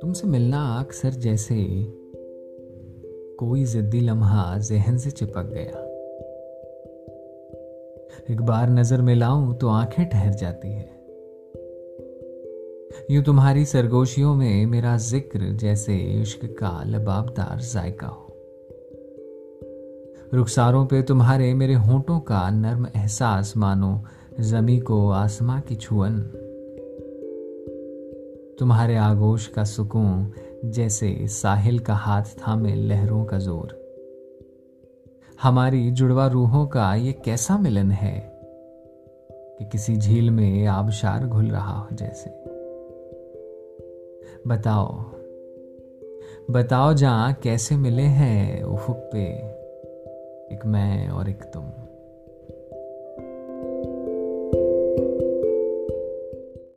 तुमसे मिलना अक्सर जैसे कोई जिद्दी लम्हा जहन से चिपक गया। एक बार नज़र मिलाऊं तो आँखें ठहर जाती है। यूँ तुम्हारी सरगोशियों में मेरा ज़िक्र जैसे इश्क का लबाबदार जायका हो। रुखसारों पे तुम्हारे मेरे होठों का नर्म एहसास मानो जमी को आसमां की छुअन। तुम्हारे आगोश का सुकून जैसे साहिल का हाथ थामे लहरों का ज़ोर। हमारी जुड़वा रूहों का ये कैसा मिलन है कि किसी झील में आबशार घुल रहा हो जैसे। बताओ बताओ जहाँ कैसे मिले हैं उफुक पे एक मैं और एक तुम।